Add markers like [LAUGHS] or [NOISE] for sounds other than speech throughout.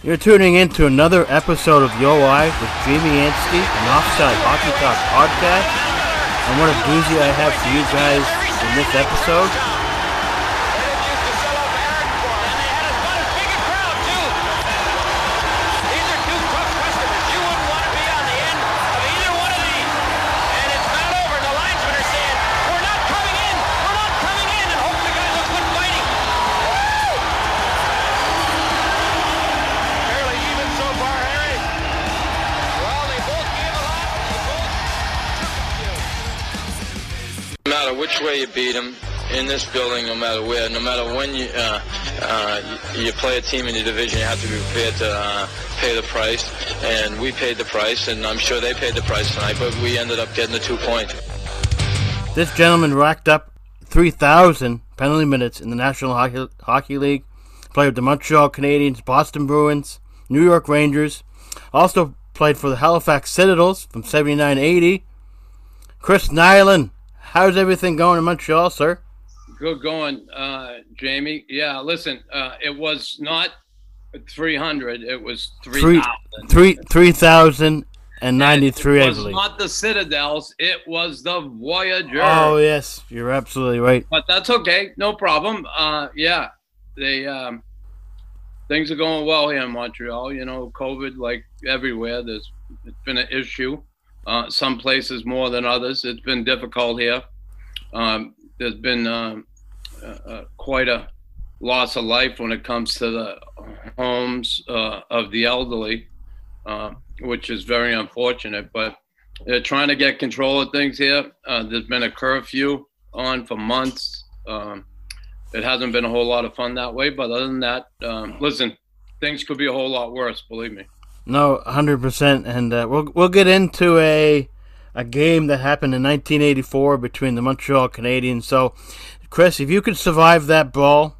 You're tuning in to another episode of Yo I with Jamie Anstey, an Offside Hockey Talk podcast. And what a doozy I have for you guys in this episode. Way you beat them in this building, no matter where, no matter when you uh, uh, you play a team in your division, you have to be prepared to uh, pay the price. And we paid the price, and I'm sure they paid the price tonight. But we ended up getting the two points. This gentleman racked up 3,000 penalty minutes in the National Hockey, Hockey League. Played with the Montreal Canadiens, Boston Bruins, New York Rangers. Also played for the Halifax Citadels from 79-80. Chris Nilan How's everything going in Montreal, sir? Good going, uh, Jamie. Yeah, listen, uh, it was not 300, it was 3,000. 3, 3,093, I believe. not the Citadels, it was the Voyageur. Oh, yes, you're absolutely right. But that's okay, no problem. Uh, yeah, they um, things are going well here in Montreal. You know, COVID, like everywhere, there's it's been an issue. Uh, some places more than others. It's been difficult here. Um, there's been uh, uh, uh, quite a loss of life when it comes to the homes uh, of the elderly, uh, which is very unfortunate. But they're trying to get control of things here. there's been a curfew on for months. Um, it hasn't been a whole lot of fun that way. But other than that, um, listen, things could be a whole lot worse. Believe me. No, hundred percent, and uh, we'll we'll get into a a game that happened in 1984 between the Montreal Canadiens. So, Chris, if you could survive that brawl,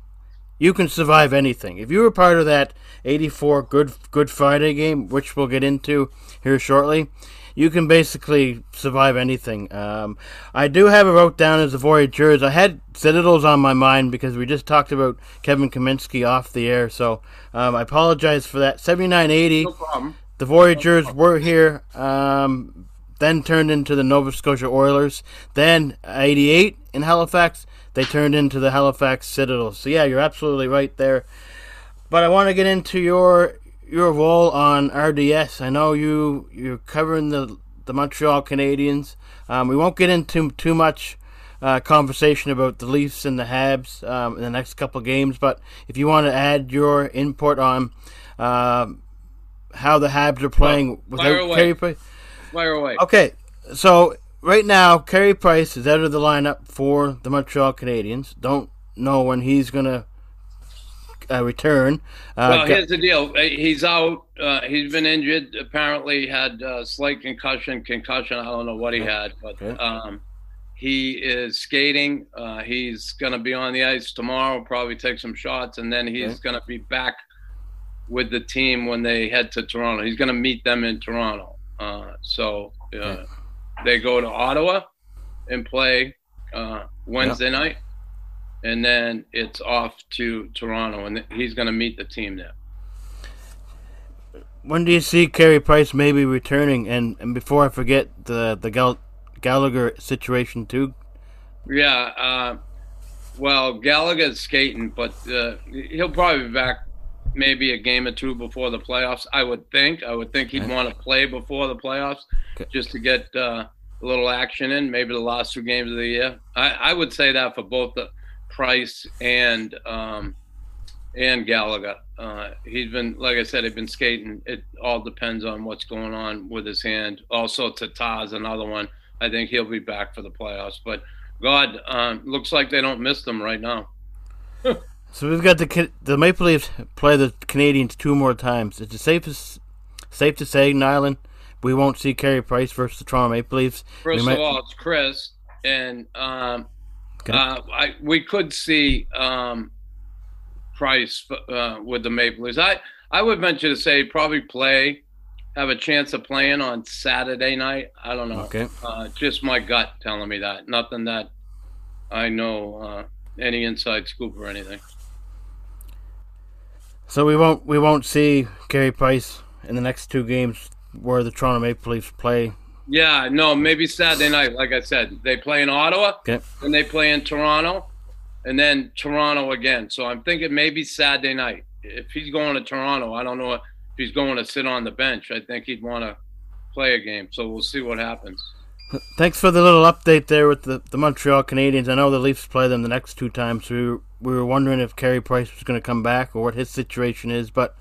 you can survive anything. If you were part of that 84 Good Good Friday game, which we'll get into here shortly, you can basically survive anything. Um, I do have it wrote down as the Voyageurs. I had Citadels on my mind because we just talked about Kevin Kaminski off the air, so um, I apologize for that. 7980. No problem. The Voyageurs no were here, um, then turned into the Nova Scotia Oilers. Then 88 in Halifax, they turned into the Halifax Citadels. So yeah, you're absolutely right there. But I want to get into your your role on RDS. I know you you're covering the the Montreal Canadiens. Um, we won't get into too much uh, conversation about the Leafs and the Habs um, in the next couple of games, but if you want to add your input on uh, how the Habs are playing well, without Carey Price, fire away. Okay, so right now Carey Price is out of the lineup for the Montreal Canadiens. Don't know when he's gonna uh, return. Uh, well, here's the deal. Uh, he's out. Uh, he's been injured. Apparently, had uh, slight concussion. Concussion. I don't know what he had, but um, he is skating. Uh, he's going to be on the ice tomorrow. Probably take some shots, and then he's okay. going to be back with the team when they head to Toronto. He's going to meet them in Toronto. Uh, so okay. they go to Ottawa and play Wednesday night and then it's off to Toronto, and he's going to meet the team there. When do you see Carey Price maybe returning? And, and before I forget the the Gal- Gallagher situation too. Yeah, uh, well, Gallagher's skating, but uh, he'll probably be back maybe a game or two before the playoffs. I would think. I would think he'd want to play before the playoffs okay. just to get uh, a little action in. Maybe the last two games of the year. I, I would say that for both the Price and um, and Gallagher. Uh, he's been, like I said, he's been skating. It all depends on what's going on with his hand. Also, Tatar's another one. I think he'll be back for the playoffs. But God, um, looks like they don't miss them right now. [LAUGHS] So we've got the the Maple Leafs play the Canadiens two more times. It's it safe safe to say, Nilan, we won't see Carey Price versus the Toronto Maple Leafs? First of all, it's Chris, and um, okay. uh, I, we could see um, Price uh, with the Maple Leafs. I I would venture to say probably play, have a chance of playing on Saturday night. I don't know. Okay. Uh, just my gut telling me that. Nothing that I know uh, any inside scoop or anything. So we won't we won't see Carey Price in the next two games where the Toronto Maple Leafs play. Yeah, no, maybe Saturday night. Like I said, they play in Ottawa, okay. and they play in Toronto, and then Toronto again. So I'm thinking maybe Saturday night. If he's going to Toronto, I don't know if he's going to sit on the bench. I think he'd want to play a game. So we'll see what happens. Thanks for the little update there with the, the Montreal Canadiens. I know the Leafs play them the next two times. We were, we were wondering if Carey Price was going to come back or what his situation is, but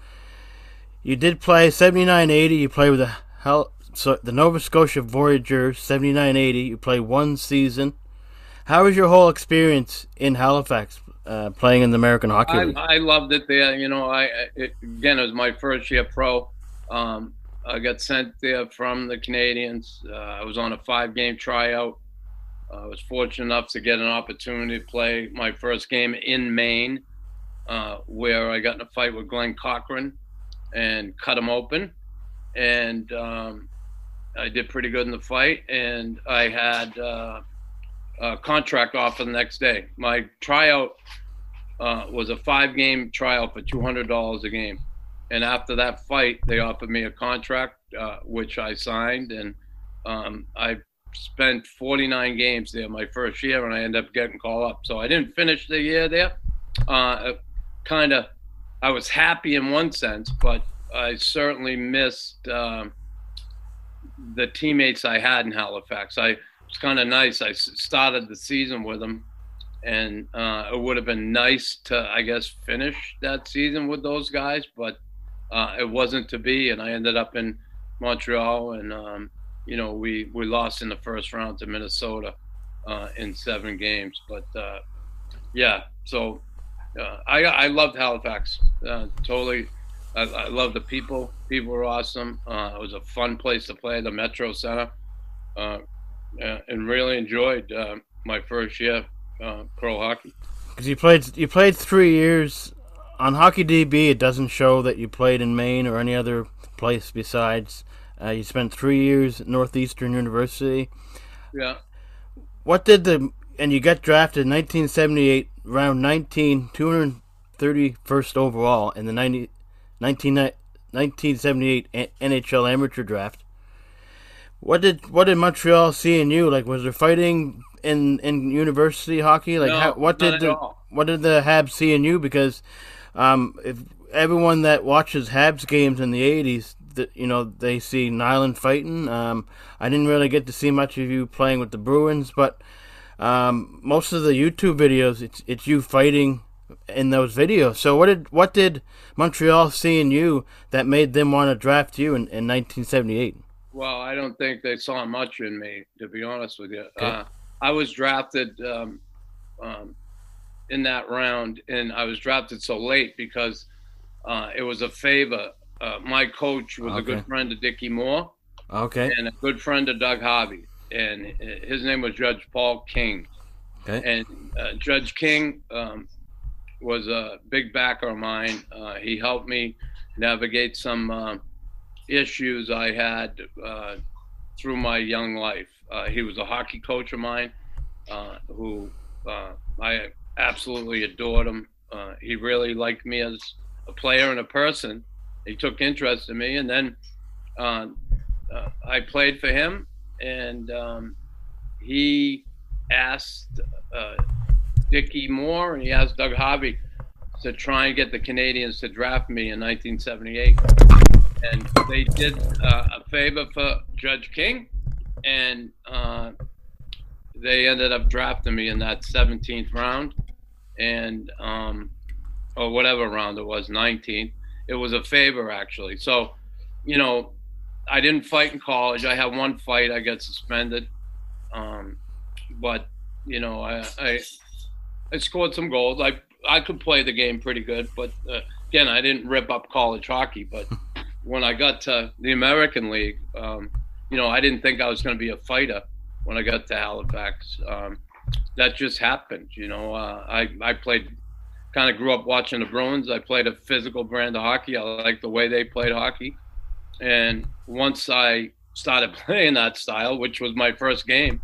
you did play 79-80. You play with the hell, so the Nova Scotia Voyageurs 79-80. You play one season. How was your whole experience in Halifax uh, playing in the American Hockey League? I, I loved it there. You know, I it, again it was my first year pro. Um, I got sent there from the Canadiens. Uh, I was on a five game tryout. Uh, I was fortunate enough to get an opportunity to play my first game in Maine, uh, where I got in a fight with Glen Cochrane and cut him open. And um, I did pretty good in the fight. And I had uh, a contract offer the next day. My tryout uh, was a five game tryout for $200 a game and after that fight, they offered me a contract, uh, which I signed, and um, I spent 49 games there my first year, and I ended up getting called up. So I didn't finish the year there. Uh, kind of, I was happy in one sense, but I certainly missed um, the teammates I had in Halifax. I it's kind of nice. I started the season with them, and uh, it would have been nice to, I guess, finish that season with those guys, but uh, it wasn't to be, and I ended up in Montreal, and um, you know we we lost in the first round to Minnesota uh, in seven games. But uh, yeah, so uh, I I loved Halifax. Uh, totally, I, I love the people. People were awesome. Uh, it was a fun place to play, the Metro Center, and really enjoyed my first year pro hockey. Because you played you played three years on Hockey DB, it doesn't show that you played in Maine or any other place besides. Uh, you spent three years at Northeastern University. Yeah. What did the and you got drafted in 1978, round 19, 231st overall in the 90, 19, 1978 NHL amateur draft. What did what did Montreal see in you? Like, was there fighting in in university hockey? Like, no, how, what did the all. what did the Habs see in you? Because um, if everyone that watches Habs games in the '80s, that you know they see Nilan fighting. Um, I didn't really get to see much of you playing with the Bruins, but um, most of the YouTube videos, it's it's you fighting in those videos. So what did what did Montreal see in you that made them want to draft you in, in 1978? Well, I don't think they saw much in me, to be honest with you. Okay. Uh, I was drafted um, um, in that round, and I was drafted so late because uh, it was a favor. Uh, my coach was a good friend of Dickie Moore Okay, and a good friend of Doug Harvey, and his name was Judge Paul King. okay, And uh, Judge King um, was a big backer of mine. Uh, he helped me navigate some uh, issues I had uh, through my young life. Uh, he was a hockey coach of mine uh, who uh, I absolutely adored him. He really liked me as a player and a person. He took interest in me, and then I played for him, and um, he asked Dickie Moore and he asked Doug Harvey to try and get the Canadiens to draft me in 1978. And they did uh, a favor for Judge King, and uh, they ended up drafting me in that 17th round, and um, or whatever round it was, 19th. It was a favor actually. So, you know, I didn't fight in college. I had one fight. I got suspended. Um, but you know, I, I I scored some goals. I I could play the game pretty good, but uh, again, I didn't rip up college hockey. But [LAUGHS] when I got to the American League, um, you know, I didn't think I was going to be a fighter when I got to Halifax. Um, that just happened. You know, uh, I I played, kind of grew up watching the Bruins. I played a physical brand of hockey. I like the way they played hockey, and once I started [LAUGHS] playing that style, which was my first game,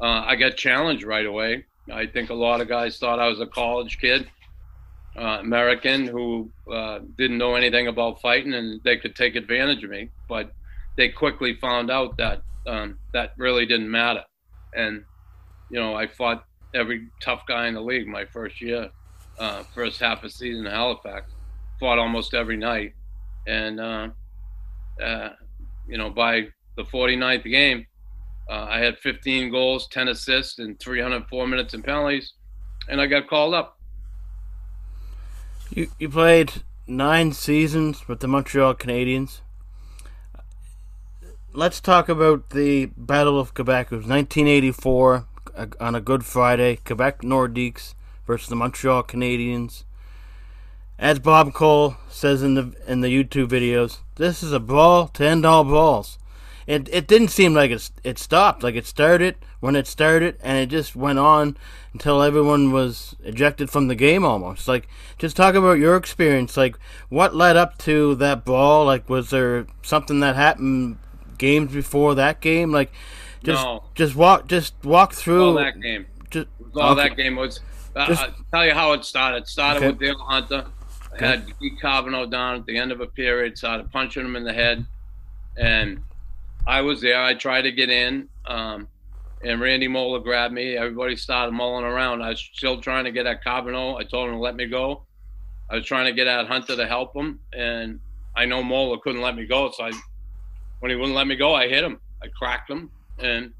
uh, I got challenged right away. I think a lot of guys thought I was a college kid, uh, American, who uh, didn't know anything about fighting and they could take advantage of me. But they quickly found out that um, that really didn't matter. And, you know, I fought every tough guy in the league my first year, uh, first half of season in Halifax, fought almost every night. And, uh, uh, you know, by the 49th game, uh, I had 15 goals, 10 assists, and 304 minutes in penalties, and I got called up. You you played nine seasons with the Montreal Canadiens. Let's talk about the Battle of Quebec. It was 1984 uh, on a Good Friday. Quebec Nordiques versus the Montreal Canadiens. As Bob Cole says in the in the YouTube videos, this is a brawl to end all brawls it it didn't seem like it it stopped. Like it started when it started, and it just went on until everyone was ejected from the game. Almost like just talk about your experience. Like what led up to that ball. Like was there something that happened games before that game? Like just no. just walk just walk through all that game. Just all okay. that game was. Uh, just, I'll tell you how it started. It started okay. with Dale Hunter. Okay. Had Carbonneau down at the end of a period. Started punching him in the head, and I was there. I tried to get in, um, and Randy Moller grabbed me. Everybody started mulling around. I was still trying to get at Carbonneau. I told him to let me go. I was trying to get at Hunter to help him, and I know Moller couldn't let me go. So I, when he wouldn't let me go, I hit him. I cracked him, and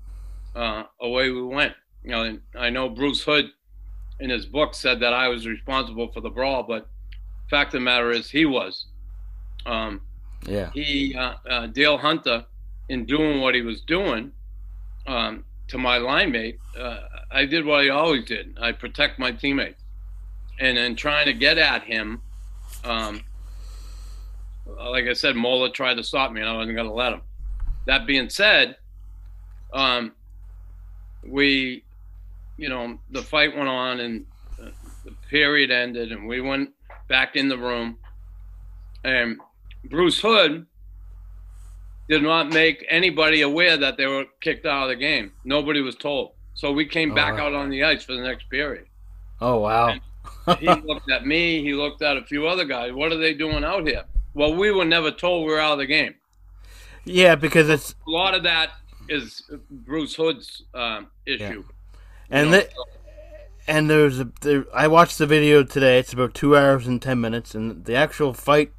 uh, away we went. You know, and I know Bruce Hood in his book said that I was responsible for the brawl, but fact of the matter is he was. Um, yeah. He uh, uh, Dale Hunter in doing what he was doing um, to my line mate, uh, I did what I always did. I protect my teammates. And in trying to get at him, um, like I said, Moller tried to stop me, and I wasn't going to let him. That being said, um, we, you know, the fight went on, and uh, the period ended, and we went back in the room. And Bruce Hood did not make anybody aware that they were kicked out of the game. Nobody was told. So we came back out on the ice for the next period. Oh wow. he looked at me, he looked at a few other guys. What are they doing out here? Well, we were never told we are out of the game. Yeah, because it's a lot of that is Bruce Hood's um, issue. Yeah. And and there's a there, I watched the video today. It's about two hours and ten minutes, and the actual fight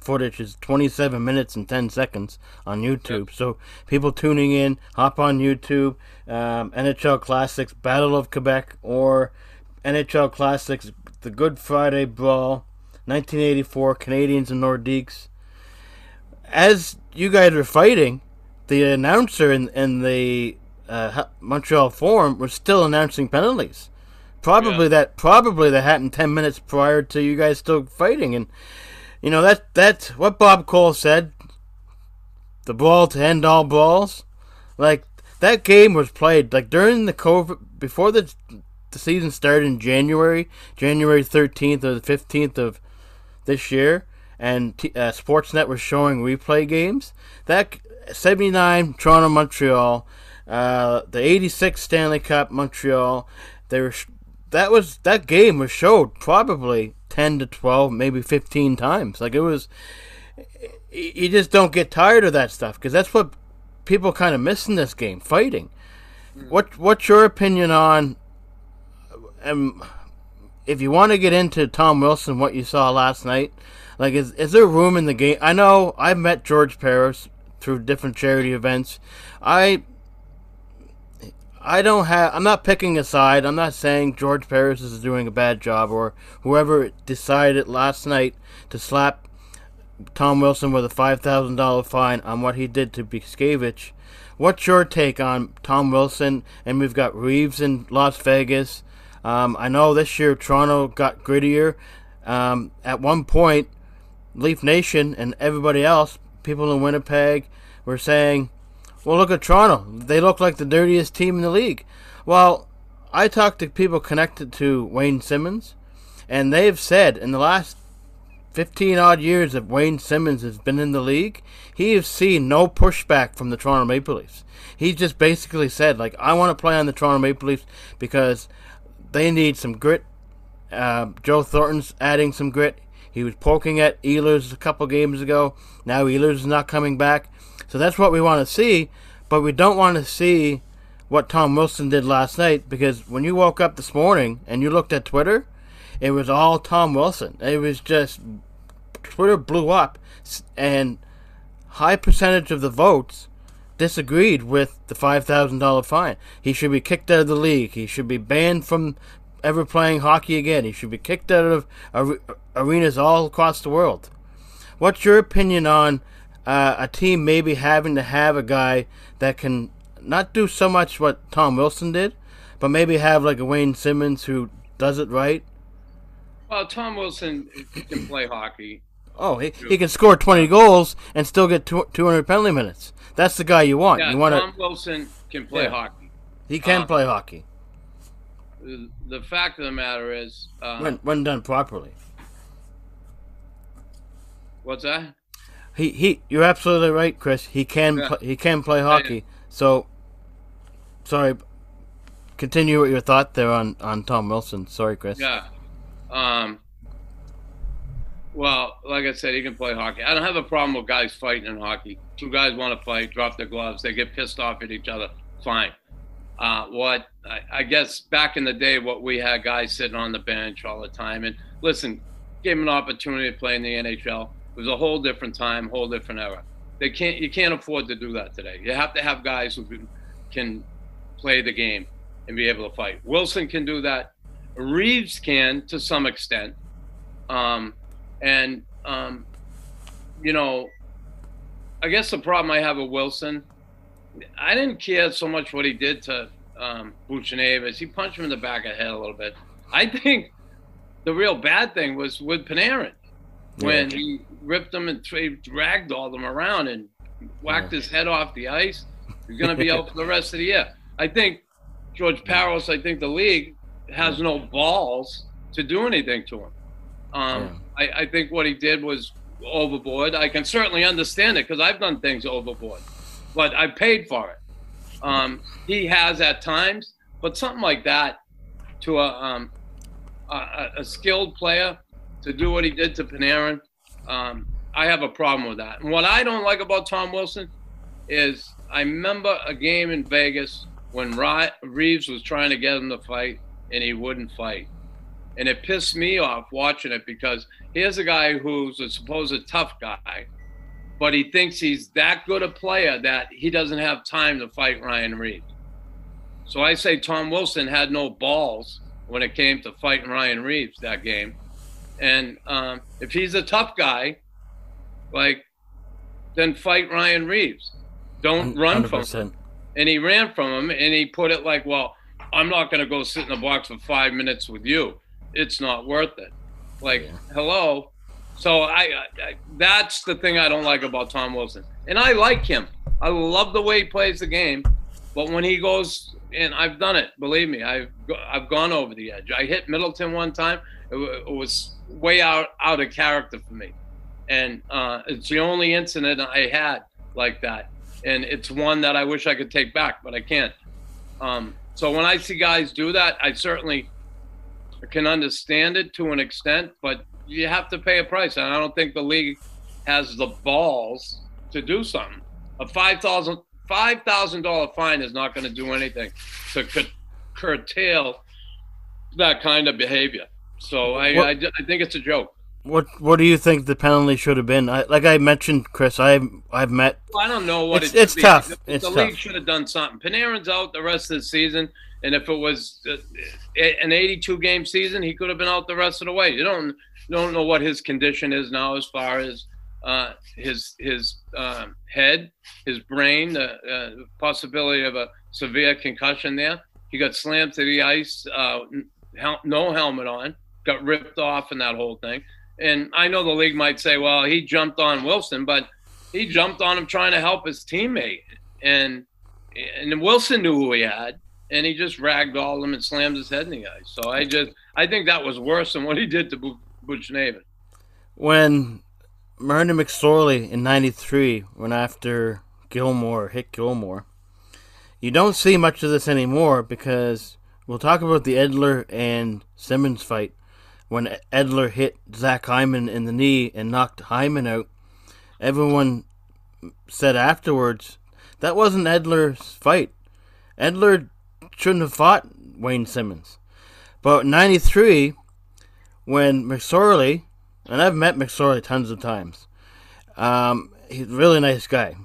footage is 27 minutes and 10 seconds on YouTube. Yep. So people tuning in, hop on YouTube, um, NHL Classics, Battle of Quebec, or NHL Classics, The Good Friday Brawl, 1984, Canadiens and Nordiques. As you guys were fighting, the announcer in, in the uh, Montreal Forum was still announcing penalties. Probably yeah. that probably that happened ten minutes prior to you guys still fighting, and you know that that's what Bob Cole said. The ball to end all balls. Like that game was played like during the COVID before the the season started in January, January 13th or the 15th of this year, and uh, Sportsnet was showing replay games. That 79 Toronto Montreal, uh, the 86 Stanley Cup Montreal, they were that was that game was showed probably 10 to 12 maybe 15 times. Like it was you just don't get tired of that stuff because that's what people kind of miss in this game fighting. Mm. what what's your opinion on um, if you want to get into Tom Wilson what you saw last night like is is there room in the game? I know I've met George Parros through different charity events. I I don't have. I'm not picking a side. I'm not saying George Parros is doing a bad job or whoever decided last night to slap Tom Wilson with a five thousand dollar fine on what he did to Buchnevich. What's your take on Tom Wilson? And we've got Reaves in Las Vegas. Um, I know this year Toronto got grittier. Um, at one point, Leaf Nation and everybody else, people in Winnipeg, were saying, "Well, look at Toronto. They look like the dirtiest team in the league." Well, I talked to people connected to Wayne Simmonds, and they've said in the last 15 odd years that Wayne Simmonds has been in the league, he has seen no pushback from the Toronto Maple Leafs. He just basically said, like, I want to play on the Toronto Maple Leafs because they need some grit. Uh, Joe Thornton's adding some grit. He was poking at Ehlers a couple games ago. Now Ehlers is not coming back. So that's what we want to see, but we don't want to see what Tom Wilson did last night because when you woke up this morning and you looked at Twitter, it was all Tom Wilson. It was just Twitter blew up, and high percentage of the votes disagreed with the five thousand dollar fine. He should be kicked out of the league. He should be banned from ever playing hockey again. He should be kicked out of arenas all across the world. What's your opinion on uh, a team maybe having to have a guy that can not do so much what Tom Wilson did, but maybe have like a Wayne Simmonds who does it right? Well, Tom Wilson can play hockey. Oh, he, he can score 20 goals and still get 200 penalty minutes. That's the guy you want. Yeah, you want Tom Wilson can play yeah. hockey. He can uh, play hockey. The fact of the matter is, uh, when when done properly. What's that? He he. You're absolutely right, Chris. He can yeah. he can play hockey. So, sorry. Continue with your thought there on on Tom Wilson. Sorry, Chris. Yeah. Um. Well, like I said, he can play hockey. I don't have a problem with guys fighting in hockey. Two guys want to fight, drop their gloves, they get pissed off at each other. Fine. Uh, what I, I, guess back in the day, what we had guys sitting on the bench all the time. And listen, gave him an opportunity to play in the NHL. It was a whole different time, whole different era. They can't, you can't afford to do that today. You have to have guys who can, play the game and be able to fight. Wilson can do that. Reaves can to some extent. Um, and, um, you know, I guess the problem I have with Wilson, I didn't care so much what he did to um, Buchnevich. He punched him in the back of the head a little bit. I think the real bad thing was with Panarin when yeah. he ripped him and dragged all them around and whacked yeah. his head off the ice. He's going to be out for the rest of the year. I think George Parros, I think the league has no balls to do anything to him. Um, yeah. I, I, think what he did was overboard. I can certainly understand it because I've done things overboard, but I paid for it. Um, he has at times, but something like that to a, um, a, a, skilled player to do what he did to Panarin, um, I have a problem with that. And what I don't like about Tom Wilson is I remember a game in Vegas when Reaves was trying to get him to fight and he wouldn't fight and it pissed me off watching it because here's a guy who's a supposed tough guy, but he thinks he's that good a player that he doesn't have time to fight Ryan Reaves. So I say Tom Wilson had no balls when it came to fighting Ryan Reaves that game. And um, if he's a tough guy, like, then fight Ryan Reaves. Don't 100%. run from him. And he ran from him and he put it like, well, I'm not going to go sit in the box for five minutes with you it's not worth it. Like, yeah. hello. So I, I, that's the thing I don't like about Tom Wilson, and I like him. I love the way he plays the game, but when he goes, and I've done it. Believe me, I've I've gone over the edge. I hit Middleton one time. It, it was way out out of character for me, and uh, it's the only incident I had like that, and it's one that I wish I could take back, but I can't. Um, so when I see guys do that, I certainly can understand it to an extent, but you have to pay a price. And I don't think the league has the balls to do something. A five thousand five thousand dollar fine is not going to do anything to curtail that kind of behavior. So I, I, I, think it's a joke. What What do you think the penalty should have been? I, like I mentioned, Chris, I've I've met. Well, I don't know what it's, it's tough. The, it's the league should have done something. Panarin's out the rest of the season. And if it was uh, an 82 game season, he could have been out the rest of the way. You don't don't know what his condition is now as far as uh, his his uh, head, his brain, the uh, possibility of a severe concussion there. He got slammed to the ice uh, no helmet on, got ripped off in that whole thing. And I know the league might say, well, he jumped on Wilson, but he jumped on him trying to help his teammate. And and Wilson knew who he had, and he just ragdolled him and slammed his head in the ice. So I just I think that was worse than what he did to Buchnevich. When Martin McSorley in '93 went after Gilmour, hit Gilmour, you don't see much of this anymore because we'll talk about the Edler and Simmonds fight when Edler hit Zach Hyman in the knee and knocked Hyman out. Everyone said afterwards that wasn't Edler's fight. Edler shouldn't have fought Wayne Simmonds. But '93, when McSorley, and I've met McSorley tons of times, um, he's a really nice guy.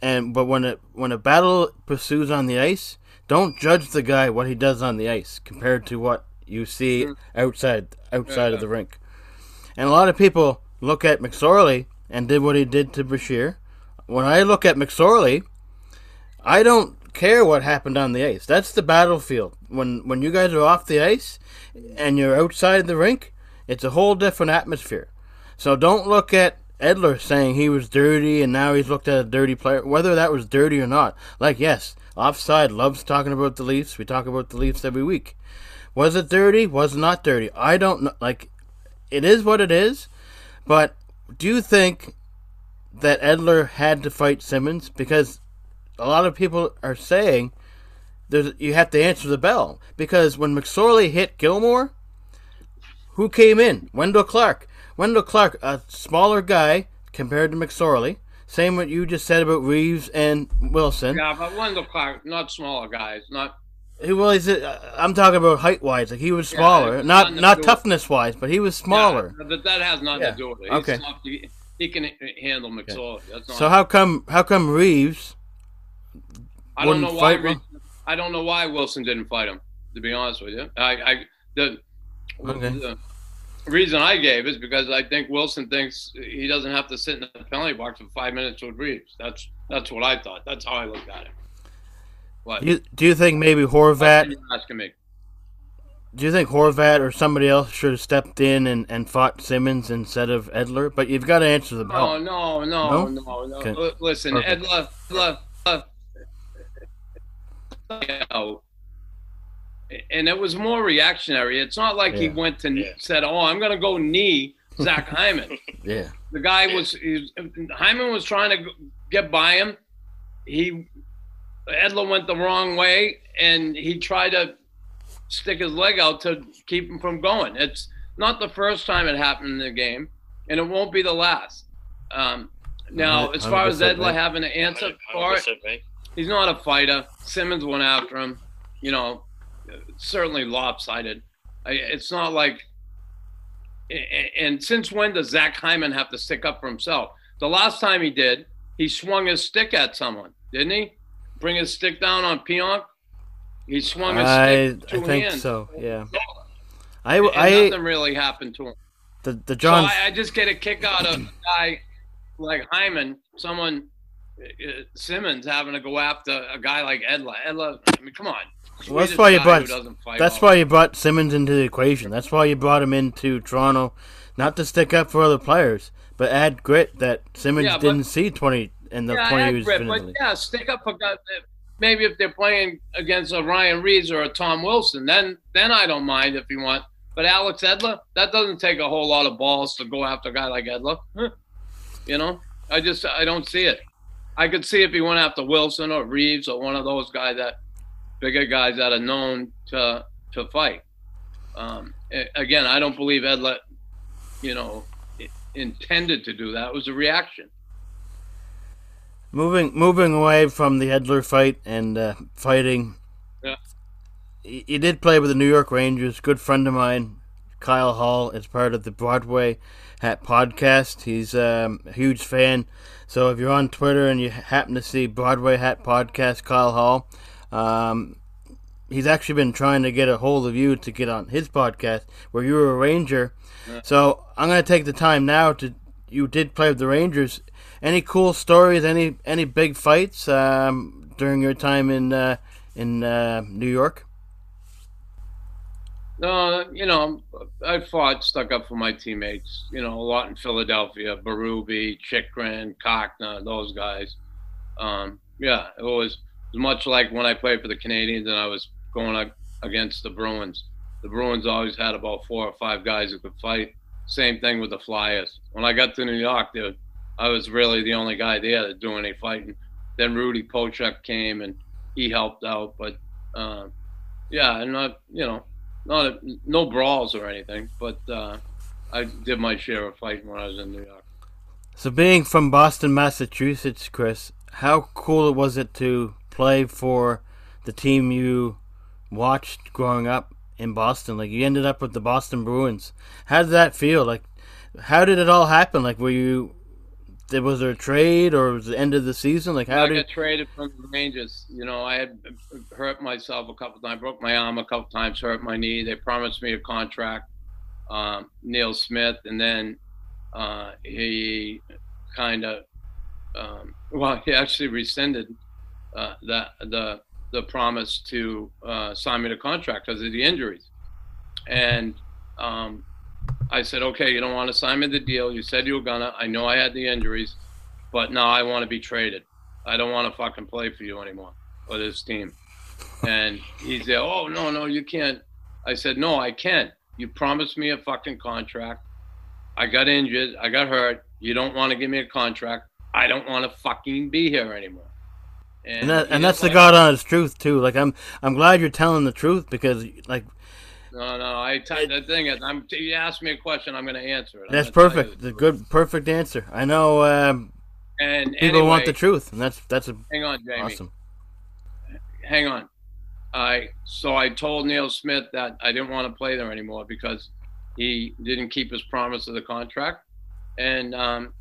And but when it when a battle pursues on the ice, don't judge the guy what he does on the ice compared to what you see mm. outside outside yeah. of the rink. And a lot of people look at McSorley and did what he did to Brashear. When I look at McSorley, I don't care what happened on the ice. That's the battlefield. When when you guys are off the ice and you're outside the rink, it's a whole different atmosphere. So don't look at Edler saying he was dirty and now he's looked at a dirty player, whether that was dirty or not. Like, yes, offside loves talking about the Leafs. We talk about the Leafs every week. Was it dirty? Was it not dirty? I don't know. Like, it is what it is. But do you think that Edler had to fight Simmonds? Because a lot of people are saying there's you have to answer the bell because when McSorley hit Gilmour, who came in? Wendel Clark. Wendel Clark, a smaller guy compared to McSorley. Same what you just said about Reaves and Wilson. Yeah, but Wendel Clark, not smaller guys, not. Well, he's uh, I'm talking about height wise. Like he was smaller, yeah, not not toughness wise, but he was smaller. Yeah, but that has nothing yeah. to do with it. He's okay. he, he, can handle McSorley. So how come how come Reaves? I don't know why. Reaves, I don't know why Wilson didn't fight him. To be honest with you, I, I the, okay. the reason I gave is because I think Wilson thinks he doesn't have to sit in the penalty box for five minutes with Reaves. That's that's what I thought. That's how I looked at it. What? You, do you think maybe Horvat? Asking me. Do you think Horvat or somebody else should have stepped in and, and fought Simmonds instead of Edler? But you've got to answer the bell. No, no, no, no, no. no. Okay. Listen, Perfect. Edler, Edler, uh, you know, and it was more reactionary. It's not like yeah. he went to yeah. said, "Oh, I'm going to go knee Zach [LAUGHS] Hyman." yeah, the guy was, was Hyman was trying to get by him. He Edler went the wrong way, and he tried to stick his leg out to keep him from going. It's not the first time it happened in the game, and it won't be the last. Um, now, as far as Edler having to answer for it, he's not a fighter. Simmonds went after him. You know, certainly lopsided. It's not like. And since when does Zach Hyman have to stick up for himself? The last time he did, he swung his stick at someone, didn't he? bring his stick down on Pionk? He swung his I, stick. I think hands. so. Yeah. I, and I nothing really happened to him. The the John. So I, I, just get a kick out of a guy like Hyman, someone uh, uh, Simmonds having to go after a guy like Edler. Edler, I mean, come on. Well, that's why you brought. That's why you brought Simmonds into the equation. That's why you brought him into Toronto, not to stick up for other players, but add grit that Simmonds yeah, didn't see 20, and the yeah, player who's but yeah, stick up for God. Maybe if they're playing against a Ryan Reaves or a Tom Wilson, then then I don't mind if you want. But Alex Edler, that doesn't take a whole lot of balls to go after a guy like Edler. You know, I just I don't see it. I could see if he went after Wilson or Reaves or one of those guys that bigger guys that are known to to fight. Um, again, I don't believe Edler, you know, intended to do that. It was a reaction. Moving moving away from the Edler fight and uh, fighting. Yeah. He, did play with the New York Rangers. Good friend of mine, Kyle Hall, is part of the Broadway Hat podcast. He's um, a huge fan. So if you're on Twitter and you happen to see Broadway Hat podcast, Kyle Hall, um, he's actually been trying to get a hold of you to get on his podcast where you were a Ranger. Yeah. So I'm going to take the time now to. You did play with the Rangers. Any cool stories? Any any big fights um, during your time in uh, in uh, New York? No, you know, I fought, stuck up for my teammates. You know, a lot in Philadelphia, Berube, Chychrun, Cochrane, those guys. Um, yeah, it was, much like when I played for the Canadiens and I was going up against the Bruins. The Bruins always had about four or five guys who could fight. Same thing with the Flyers. When I got to New York, there, I was really the only guy there that doing any fighting. Then Rudy Poeschek came and he helped out, but uh, yeah, not you know not a, no brawls or anything, but uh, I did my share of fighting when I was in New York. So, being from Boston, Massachusetts, Chris, how cool was it to play for the team you watched growing up in Boston? Like, you ended up with the Boston Bruins. How did that feel? Like, how did it all happen? Like, were you was there a trade or was the end of the season? Like how I did got traded from the Rangers? You know, I had hurt myself a couple times, broke my arm a couple times, hurt my knee. They promised me a contract, um, Neil Smith, and then uh, he kind of, um, well, he actually rescinded uh, that the the promise to uh, sign me the contract because of the injuries, and um, I said, okay, you don't want to sign me the deal. You said you were gonna. I know I had the injuries, but now I want to be traded. I don't want to fucking play for you anymore or this team. And he said, oh no, no, you can't. I said, no, I can. You promised me a fucking contract. I got injured. I got hurt. You don't want to give me a contract. I don't want to fucking be here anymore. And, and, that, and that's the God honest truth too. Like I'm, I'm glad you're telling the truth because like no, no. I t- the thing is, I'm. You ask me a question, I'm going to answer it. That's perfect. The good, perfect answer. I know. Um, and people anyway, want the truth, and that's that's a hang on, Jamie. Awesome. Hang on. I so I told Neil Smith that I didn't want to play there anymore because he didn't keep his promise of the contract, and um,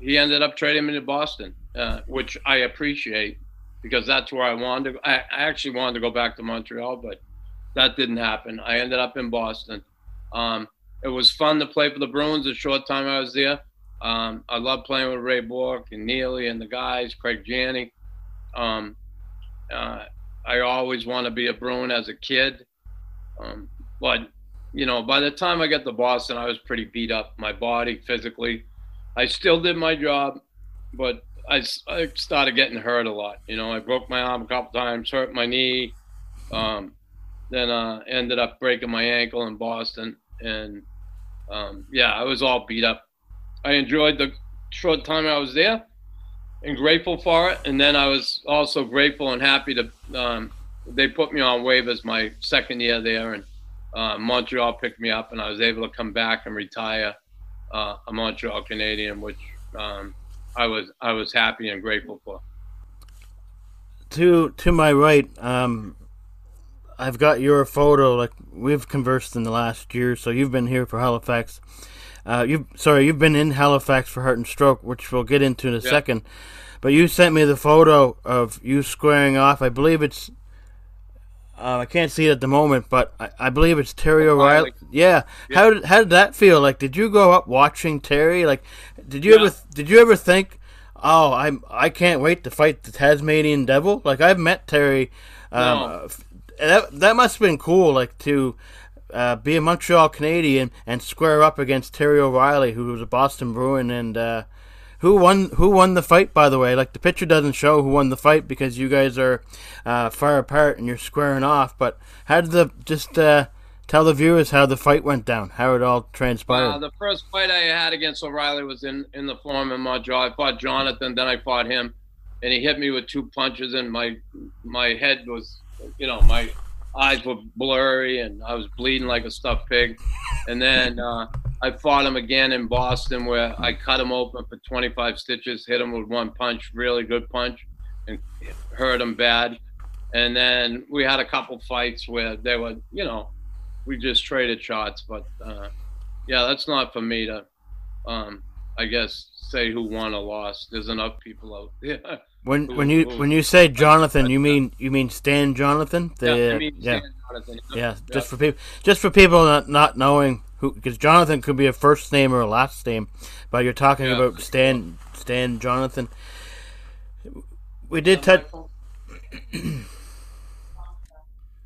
he ended up trading me to Boston, uh, which I appreciate because that's where I wanted to. I, I actually wanted to go back to Montreal, but that didn't happen. I ended up in Boston. Um, it was fun to play for the Bruins the short time I was there. Um, I loved playing with Ray Bourque and Neely and the guys, Craig Janney. Um, uh, I always want to be a Bruin as a kid. Um, but, you know, by the time I got to Boston, I was pretty beat up, my body physically. I still did my job, but I, I started getting hurt a lot. You know, I broke my arm a couple times, hurt my knee. Um, then uh, ended up breaking my ankle in Boston, and um, yeah, I was all beat up. I enjoyed the short time I was there, and grateful for it. And then I was also grateful and happy to um, they put me on waivers my second year there, and uh, Montreal picked me up, and I was able to come back and retire uh, a Montreal Canadian, which um, I was I was happy and grateful for. To to my right, um, I've got your photo. Like we've conversed in the last year, so you've been here for Halifax. Uh, you sorry, you've been in Halifax for Heart and Stroke, which we'll get into in a yeah. second. But you sent me the photo of you squaring off. I believe it's. Uh, I can't see it at the moment, but I, I believe it's Terry O'Reilly. Yeah. yeah. How did how did that feel? Like, did you go up watching Terry? Like, did you yeah. ever did you ever think, oh, I'm I can't wait to fight the Tasmanian Devil? Like, I've met Terry um, no that that must have been cool, like to uh, be a Montreal Canadian and square up against Terry O'Reilly, who was a Boston Bruin, and uh, who won who won the fight. By the way, like the picture doesn't show who won the fight because you guys are uh, far apart and you're squaring off. But how did the just uh, tell the viewers how the fight went down, how it all transpired? Uh, the first fight I had against O'Reilly was in in the Forum in Montreal. I fought Jonathan, then I fought him, and he hit me with two punches, and my my head was you know, my eyes were blurry and I was bleeding like a stuffed pig. And then uh, I fought him again in Boston where I cut him open for 25 stitches, hit him with one punch, really good punch, and hurt him bad. And then we had a couple fights where they were, you know, we just traded shots. But uh, yeah, that's not for me to, um, I guess, say who won or lost. There's enough people out there. [LAUGHS] When when you when you say Jonathan, you mean you mean Stan Jonathan? The, yeah, I mean yeah. Jonathan. Yeah. yeah, just for people, just for people not, not knowing who, because Jonathan could be a first name or a last name, but you're talking yeah. about Stan Stan Jonathan. We did touch. [CLEARS THROAT]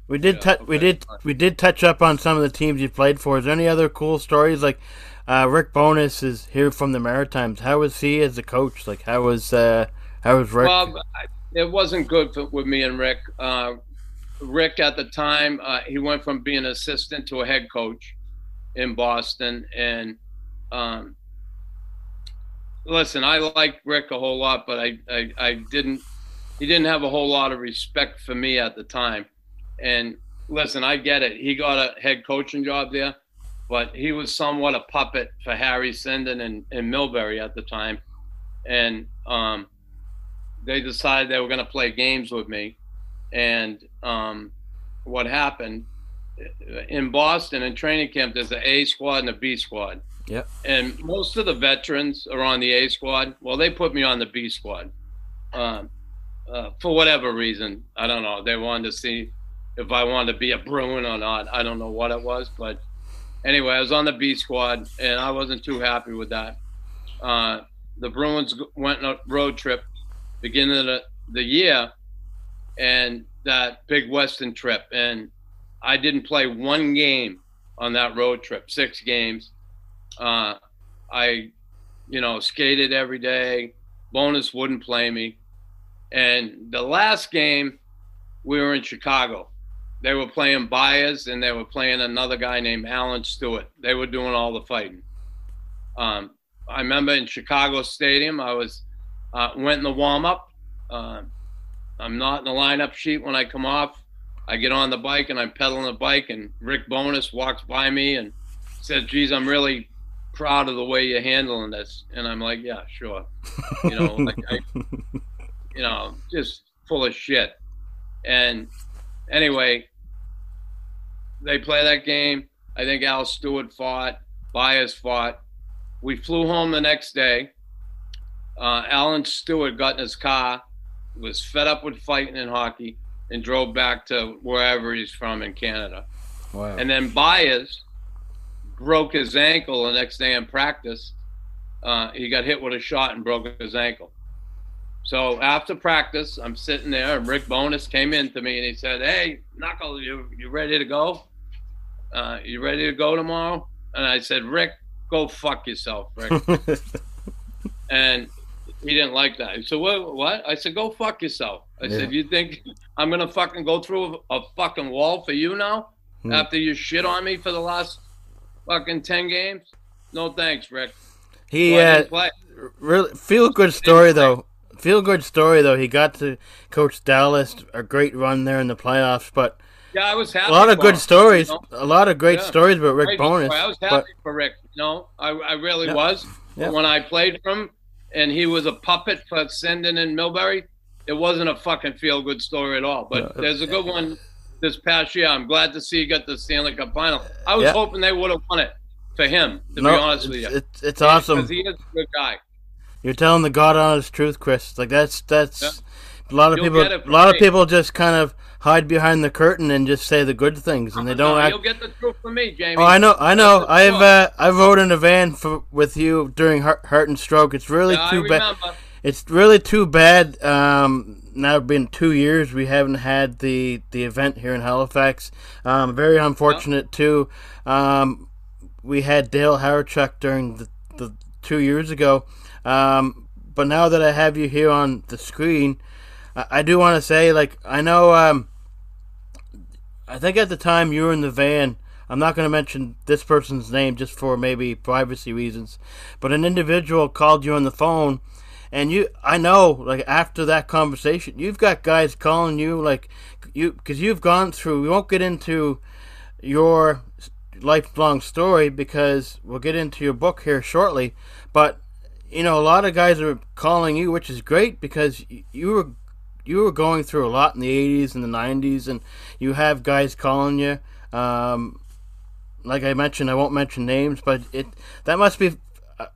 We did Yeah, touch. We did. We did touch up on some of the teams you played for. Is there any other cool stories? Like uh, Rick Bowness is here from the Maritimes. How was he as a coach? Like how was uh, how was Rick? Well, it wasn't good for, with me and Rick. Uh, Rick at the time, uh, he went from being an assistant to a head coach in Boston, and um, listen, I liked Rick a whole lot, but I, I, I didn't. He didn't have a whole lot of respect for me at the time, and listen, I get it. He got a head coaching job there, but he was somewhat a puppet for Harry Sinden and, and Milbury at the time, and um, they decided they were going to play games with me. And um, what happened in Boston in training camp, there's an A squad and a B squad. Yep. And most of the veterans are on the A squad. Well, they put me on the B squad um, uh, for whatever reason. I don't know. They wanted to see if I wanted to be a Bruin or not. I don't know what it was, but anyway, I was on the B squad, and I wasn't too happy with that. Uh, the Bruins went on a road trip beginning of the, the year, and that big Western trip, and I didn't play one game on that road trip, six games. Uh, I, you know, skated every day. Bowness wouldn't play me, and the last game, we were in Chicago. They were playing Byers, and they were playing another guy named Alan Stewart. They were doing all the fighting. Um, I remember in Chicago Stadium, I was uh, went in the warm up. Uh, I'm not in the lineup sheet when I come off. I get on the bike and I'm pedaling the bike, and Rick Bowness walks by me and says, "Geez, I'm really proud of the way you're handling this." And I'm like, "Yeah, sure." You know, like I, [LAUGHS] you know, just full of shit. And anyway, they play that game. I think Al Stewart fought, Byers fought. We flew home the next day. Uh, Alan Stewart got in his car, was fed up with fighting in hockey, and drove back to wherever he's from in Canada. wow. And then Byers broke his ankle the next day in practice. Uh, he got hit with a shot and broke his ankle. So after practice, I'm sitting there, and Rick Bowness came in to me and he said, "Hey, Knuckles, you you ready to go? Uh, you ready to go tomorrow?" And I said, "Rick, go fuck yourself, Rick." [LAUGHS] and he didn't like that. He said, "What? What?" I said, "Go fuck yourself." I Yeah. said, "You think I'm gonna fucking go through a, a fucking wall for you now Hmm. after you shit on me for the last fucking ten games? No thanks, Rick. he So uh, really feel good story though. Feel good story though. He got to coach Dallas, a great run there in the playoffs, but Yeah, I was happy. a lot of good him, stories. you know? A lot of great Yeah. stories about Rick Bowness. I was happy But for Rick. No, I, I really Yeah. was. Yeah. When I played for him and he was a puppet for Sinden and Milbury, it wasn't a fucking feel good story at all. But No. there's a good one this past year. I'm glad to see you got the Stanley Cup final. I was Yeah. hoping they would have won it for him, to no, be honest with you. it's, it's, awesome. Because he is a good guy. You're telling the God honest truth, Chris. Like that's that's Yeah. a lot of You'll people. A lot of people just kind of hide behind the curtain and just say the good things, and they don't No, act. You'll get the truth from me, Jamie. Oh, I know, I know. I've uh, I rode in a van for, with you during heart, heart and stroke. It's really Yeah, too bad. It's really too bad. Um, now it's been two years we haven't had the the event here in Halifax. Um, very unfortunate too. Um, we had Dale Hawerchuk during the, the two years ago. Um, but now that I have you here on the screen, I, I do want to say, like, I know. Um, I think at the time you were in the van. I'm not going to mention this person's name just for maybe privacy reasons, but an individual called you on the phone, and you, I know, like after that conversation, you've got guys calling you, like you, because you've gone through. We won't get into your lifelong story because we'll get into your book here shortly, but you know, a lot of guys are calling you, which is great because you were you were going through a lot in the 80s and the 90s, and you have guys calling you. Um, like I mentioned, I won't mention names, but it that must be uh,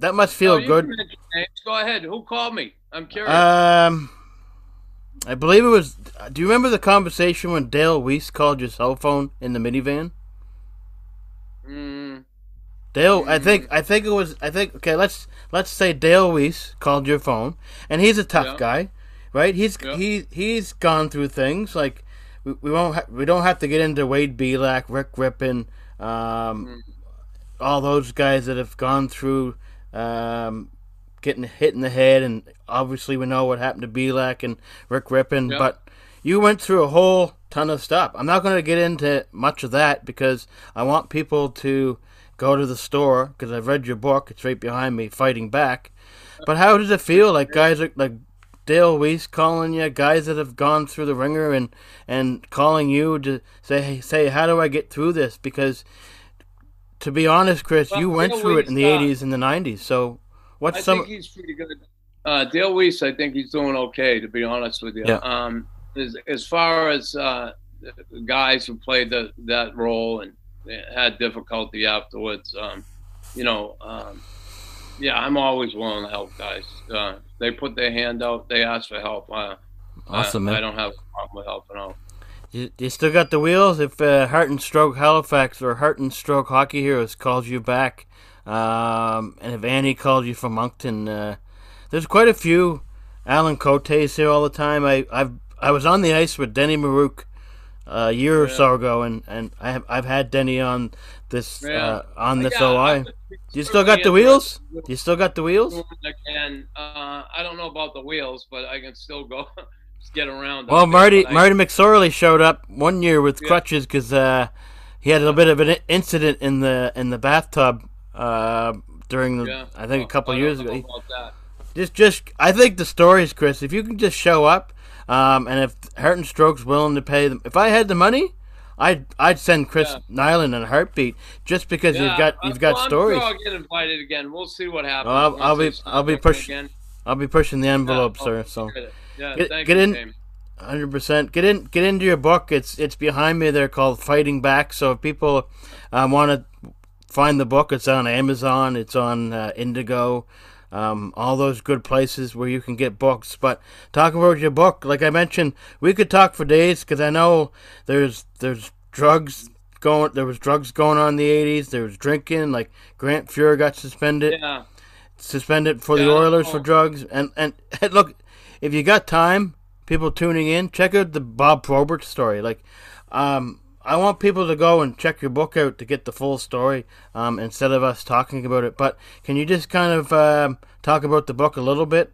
that must feel Oh, good. names. Go ahead. Who called me? I'm curious. Um, I believe it was. Do you remember the conversation when Dale Weise called your cell phone in the minivan? Mm, Dale, I think I think it was I think okay, let's let's say Dale Weise called your phone and he's a tough Yeah. guy, right? He's Yeah. he he's gone through things like we, we won't ha- we don't have to get into Wade Belak, Rick Rypien, um, Mm. all those guys that have gone through um, getting hit in the head, and obviously we know what happened to Belak and Rick Rypien, Yeah. but you went through a whole ton of stuff. I'm not going to get into much of that because I want people to go to the store because I've read your book. It's right behind me, Fighting Back. But how does it feel like guys are like Dale Weise calling you, guys that have gone through the ringer and and calling you to say hey, say how do I get through this? Because to be honest, Chris, Well, you went Dale through it in the uh, '80s and the '90s. So what's I some? think he's pretty good. Uh, Dale Weise, I think he's doing okay, to be honest with you. Yeah. Um, as, as far as uh, guys who played the, that role and had difficulty afterwards, um, you know, um, yeah, I'm always willing to help guys. Uh, they put their hand out, they ask for help. Uh, Awesome, I, man. I don't have a problem with helping out. You, you still got the wheels. If uh, Heart and Stroke Halifax or Heart and Stroke Hockey Heroes calls you back, um, and if Annie called you from Moncton, uh, there's quite a few Alan Cotes here all the time. I I've I was on the ice with Denny Marouk uh, a year or so ago, and, and I have I've had Denny on this Yeah. uh, on this Yeah, OI. You still got the wheels? You still got the wheels? I can. Uh, I don't know about the wheels, but I can still go [LAUGHS] get around. Well, Marty I- Marty McSorley showed up one year with Yeah. crutches because uh, he had a little bit of an incident in the in the bathtub uh, during the Yeah. I think a couple years ago. About that. Just just I think the stories, Chris. If you can just show up, um, and if Heart and Stroke's willing to pay them, if I had the money. I'd I'd send Chris Yeah. Nyland in a heartbeat just because Yeah, you've got uh, you've got well, stories. Sure I'll get invited again. We'll see what happens. Well, I'll- I'll be- I'll be looking push- again. I'll be pushing the envelope, Yeah, sir. So. appreciate it. Yeah, Get- get you, in- Hundred percent. Get in. Get into your book. It's it's behind me. They're called Fighting Back. So if people um, want to find the book, it's on Amazon. It's on uh, Indigo. Um, all those good places where you can get books. But talk about your book. Like I mentioned, we could talk for days because I know there's there's drugs going. There was drugs going on in the '80s. There was drinking. Like Grant Fuhr got suspended Yeah, suspended for the Yeah, Oilers for oh. drugs. And and [LAUGHS] look, if you got time, people tuning in, check out the Bob Probert story. Like, um, I want people to go and check your book out to get the full story um, instead of us talking about it. But can you just kind of um, talk about the book a little bit?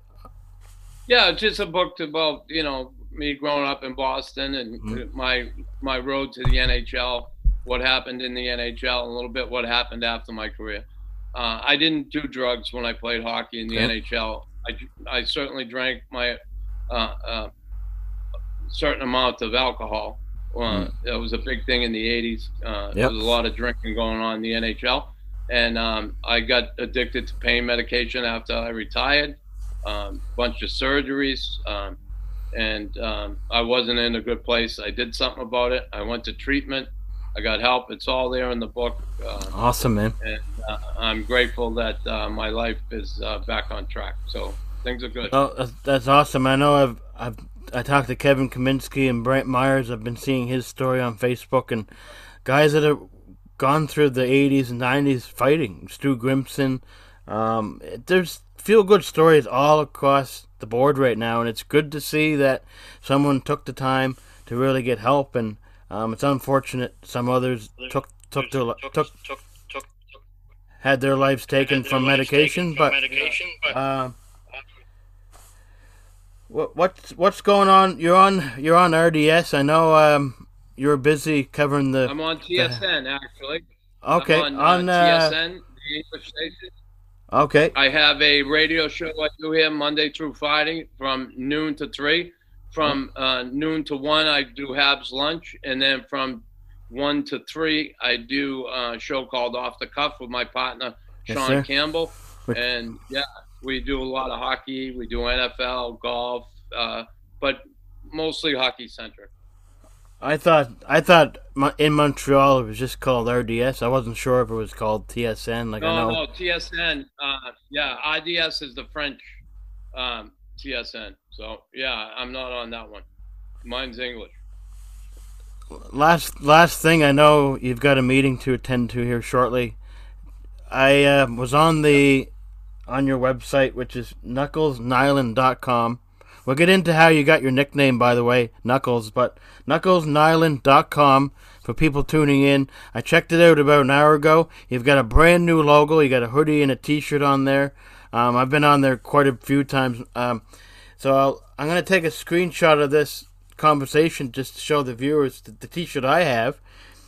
yeah. It's just a book about you know me growing up in Boston and Mm-hmm. my my road to the NHL, what happened in the NHL, a little bit what happened after my career. Uh, I didn't do drugs when I played hockey in the Okay. NHL. I, I certainly drank my uh, uh, certain amount of alcohol. Uh, It was a big thing in the 80s. Uh, Yep. There was a lot of drinking going on in the NHL. And um, I got addicted to pain medication after I retired, um, bunch of surgeries. Um, and um, I wasn't in a good place. I did something about it. I went to treatment. I got help. It's all there in the book. Uh, Awesome, man. and uh, I'm grateful that uh, my life is uh, back on track. So things are good. Oh, that's, that's awesome. I know I've I've I talked to Kevin Kaminski and Brantt Myhres. I've been seeing his story on Facebook and guys that have gone through the 80s and 90s fighting. Stu Grimson. Um, there's feel good stories all across the board right now, and it's good to see that someone took the time to really get help. And um, it's unfortunate some others took took their li- took took, took had their lives taken from medication, but. Um, what what's what's going on? You're on you're on RDS. I know um, you're busy covering the. I'm on TSN actually. okay, I'm on, on, uh, uh, TSN, the English station. okay, I have a radio show I do here Monday through Friday from noon to three. From uh, noon to one, I do Habs lunch, and then from one to three, I do a show called Off the Cuff with my partner Sean sir. Campbell. And yeah, we do a lot of hockey. We do NFL, golf, uh, but mostly hockey centric. I thought I thought in Montreal it was just called RDS. I wasn't sure if it was called TSN. Like I No, know. no, TSN. Uh, yeah, RDS is the French um, TSN. So yeah, I'm not on that one. Mine's English. Last last thing I know, you've got a meeting to attend to here shortly. I uh, was on the on your website, which is knucklesnilan.com, we'll get into how you got your nickname, by the way, Knuckles. But knucklesnilan.com for people tuning in. I checked it out about an hour ago. You've got a brand new logo. You got a hoodie and a T-shirt on there. Um, I've been on there quite a few times. Um, so I'll, I'm going to take a screenshot of this conversation just to show the viewers the, the T-shirt I have.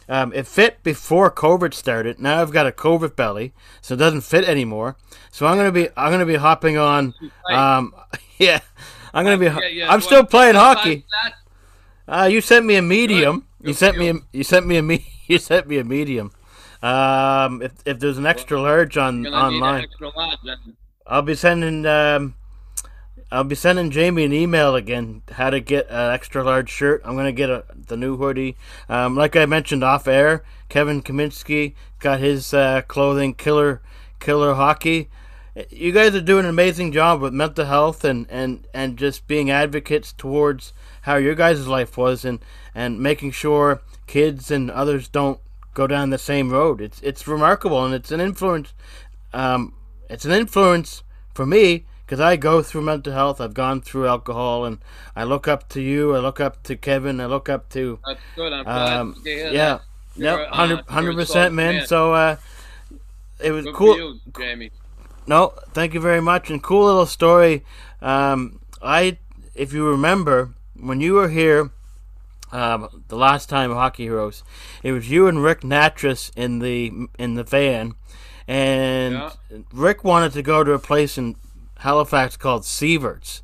Um, it fit before COVID started. Now I've got a COVID belly, so it doesn't fit anymore. So I'm gonna be I'm gonna be hopping on. Um, [LAUGHS] yeah, I'm gonna be. Yeah, yeah, I'm still playing hockey. size is that? Uh, you sent me a medium. You sent me a, you. sent me a me [LAUGHS] you sent me a medium. Um, if if there's an extra large on You're gonna need an online, extra large then. I'll be sending um, I'll be sending Jamie an email again how to get an extra large shirt. I'm gonna get a, the new hoodie. Um, like I mentioned off air, Kevin Kaminski got his uh, clothing killer killer hockey. You guys are doing an amazing job with mental health and, and, and just being advocates towards how your guys' life was and, and making sure kids and others don't go down the same road. It's it's remarkable and it's an influence. Um, it's an influence for me because I go through mental health. I've gone through alcohol, and I look up to you. I look up to Kevin. I look up to That's good. I'm glad um, to hear yeah, yep, uh, hundred you're a hundred solid percent, man. So uh, it was Good cool. you, Jamie. No, thank you very much. And cool little story. Um, I, if you remember, when you were here, um, the last time Hockey Heroes, it was you and Rick Nattress in the in the van, and Yeah. Rick wanted to go to a place in Halifax called Sieverts,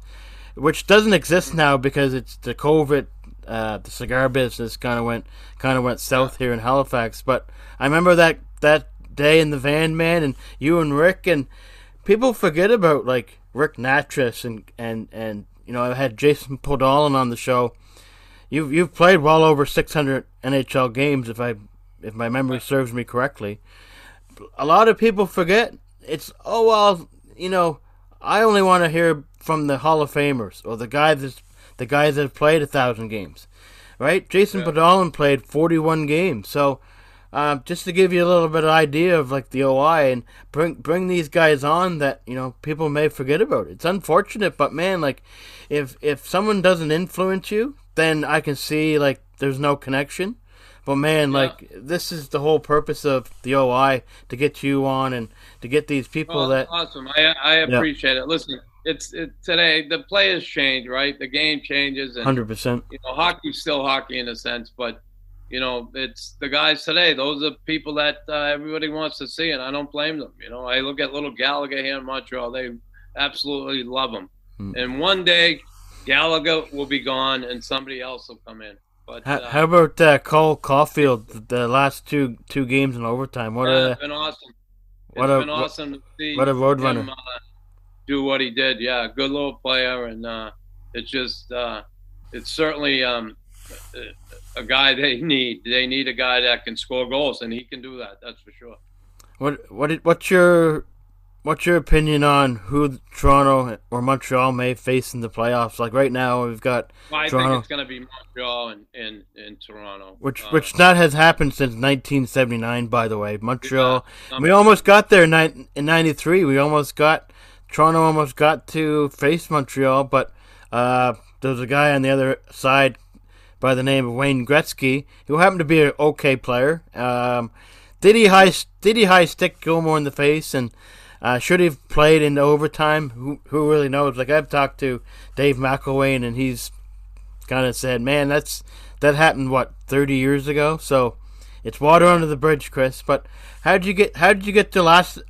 which doesn't exist now because it's the COVID. Uh, the cigar business kind of went kind of went south here in Halifax, but I remember that that day in the van, man, and you and Rick and people forget about like Rick Nattress and and and you know I had Jason Podollan on the show. You've you've played well over 600 NHL games if I if my memory serves me correctly. A lot of people forget. It's oh well, you know, I only want to hear from the Hall of Famers or the guys that the guys that have played a thousand games, right? Jason Yeah. Podollan played 41 games, so. Um, just to give you a little bit of idea of like the OI and bring bring these guys on that you know people may forget about. It's unfortunate, but man, like if if someone doesn't influence you, then I can see like there's no connection. But man, Yeah. like this is the whole purpose of the OI to get you on and to get these people Oh, that awesome. I I appreciate it. Listen, it's it, today the players change, right? The game changes, and hundred percent. you know, hockey's still hockey in a sense, but you know, it's the guys today. Those are people that uh, everybody wants to see, and I don't blame them. You know, I look at little Gallagher here in Montreal; they absolutely love him. Hmm. And one day, Gallagher will be gone, and somebody else will come in. But How, uh, how about uh, Cole Caufield? The last two two games in overtime. What yeah, a it's been awesome. what it's a- been awesome to see what a road him, runner. uh, do what he did. Yeah, good little player, and uh, it's just uh, it's certainly um, a, a guy [LAUGHS] they need. They need a guy that can score goals, and he can do that. That's for sure. What what did, what's your what's your opinion on who Toronto or Montreal may face in the playoffs? Like right now, we've got Well, I Toronto. think it's going to be Montreal and and, and Toronto. which Uh, which not has happened since 1979. By the way, Montreal. We almost got there in in '93. We almost got Toronto. Almost got to face Montreal, but uh, there was a guy on the other side by the name of Wayne Gretzky who happened to be an okay player. Um, did he high did he high stick Gilmour in the face and uh, should he have played into overtime? Who who really knows? Like I've talked to Dave McLlwain and he's kind of said, "Man, that's that happened what 30 years ago." So it's water under the bridge, Chris. But how did you get how did you get the last?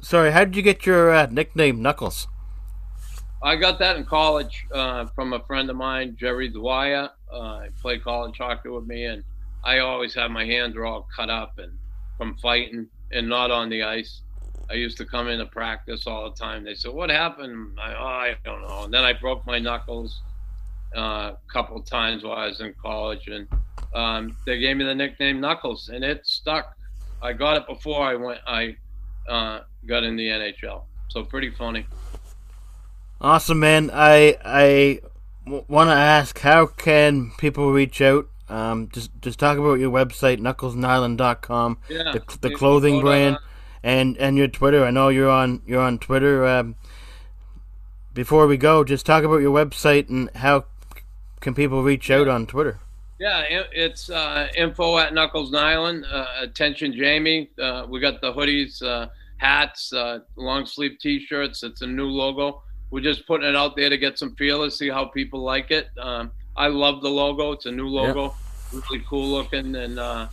Sorry, how did you get your uh, nickname Knuckles? I got that in college uh, from a friend of mine, Jerry Dwyer. Uh, played college hockey with me, and I always had my hands were all cut up and from fighting and not on the ice. I used to come into practice all the time. They said, "What happened?" I, oh, I don't know. And then I broke my knuckles uh, a couple times while I was in college, and um, they gave me the nickname Knuckles, and it stuck. I got it before I went. I uh, got in the NHL, so pretty funny. Awesome, man. I I w- want to ask how can people reach out? Um, just just talk about your website, knucklesnilan.com, Yeah, the, the clothing to, brand, uh, and and your Twitter. I know you're on you're on Twitter. Um, before we go, just talk about your website and how can people reach out on Twitter. Yeah, it's uh, info at Knuckles Nilan. Uh, attention, Jamie. Uh, we got the hoodies, uh, hats, uh, long sleeve T-shirts. It's a new logo. We're just putting it out there to get some feelers, see how people like it. Um, I love the logo. It's a new logo, yep. really cool looking, and uh,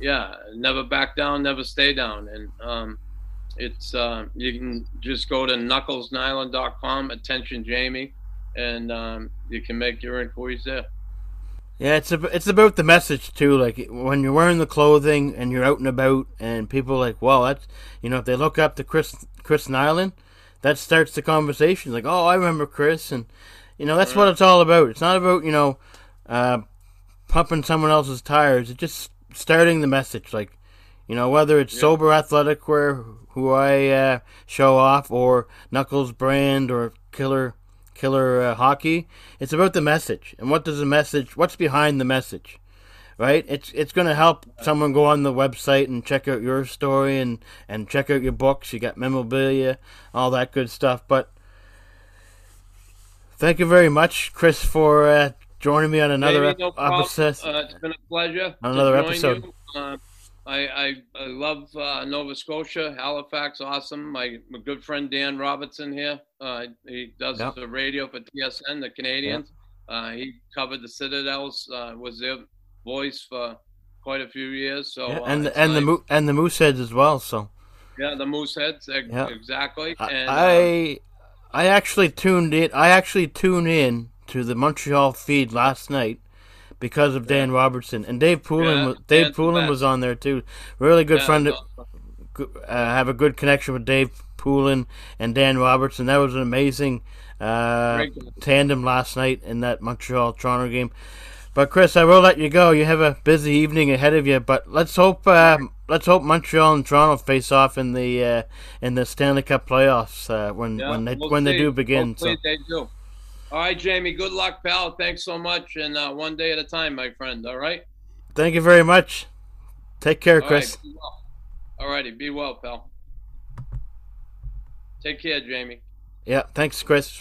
yeah, never back down, never stay down. And um, it's uh, you can just go to knucklesnilan.com. Attention, Jamie, and um, you can make your inquiries there. Yeah, it's a, it's about the message too. Like when you're wearing the clothing and you're out and about, and people like, well, that's you know, if they look up to Chris Chris Nilan, that starts the conversation. Like, oh, I remember Chris, and you know, that's what it's all about. It's not about you know, uh, pumping someone else's tires. It just starting the message. Like, you know, whether it's yeah. sober athletic wear, who I uh, show off, or Knuckles brand, or Killer killer uh, hockey. It's about the message and what does the message? What's behind the message? Right? It's it's going to help someone go on the website and check out your story and and check out your books. You got memorabilia, all that good stuff. But thank you very much, Chris, for uh, joining me on another Maybe, no episode. Uh, it's been a pleasure. On another episode. Uh, I, I, I love uh, Nova Scotia, Halifax, awesome. My, my good friend Dan Robertson here, uh, he does yep. the radio for TSN, the Canadiens. Yep. Uh, he covered the Citadels, uh, was their voice for quite a few years. So yeah, and and nice. the and the Mooseheads as well. So yeah, the Mooseheads, yep. exactly. And, I I actually tuned in. I actually tuned in to the Montreal feed last night because of Dan Robertson and Dave Poulin. Yeah, Dave Poulin was on there too. Really good yeah, friend. Uh, have a good connection with Dave Poulin and Dan Robertson. That was an amazing uh, tandem last night in that Montreal Toronto game. But Chris, I will let you go. You have a busy evening ahead of you. But let's hope uh, let's hope Montreal and Toronto face off in the uh, in the Stanley Cup playoffs uh, when yeah, when they we'll when see. they do begin. Hopefully so. they do. All right, Jamie. Good luck, pal. Thanks so much, and uh, one day at a time, my friend. All right. Thank you very much. Take care, Chris. All, right, well. All righty. Be well, pal. Take care, Jamie. Yeah. Thanks, Chris.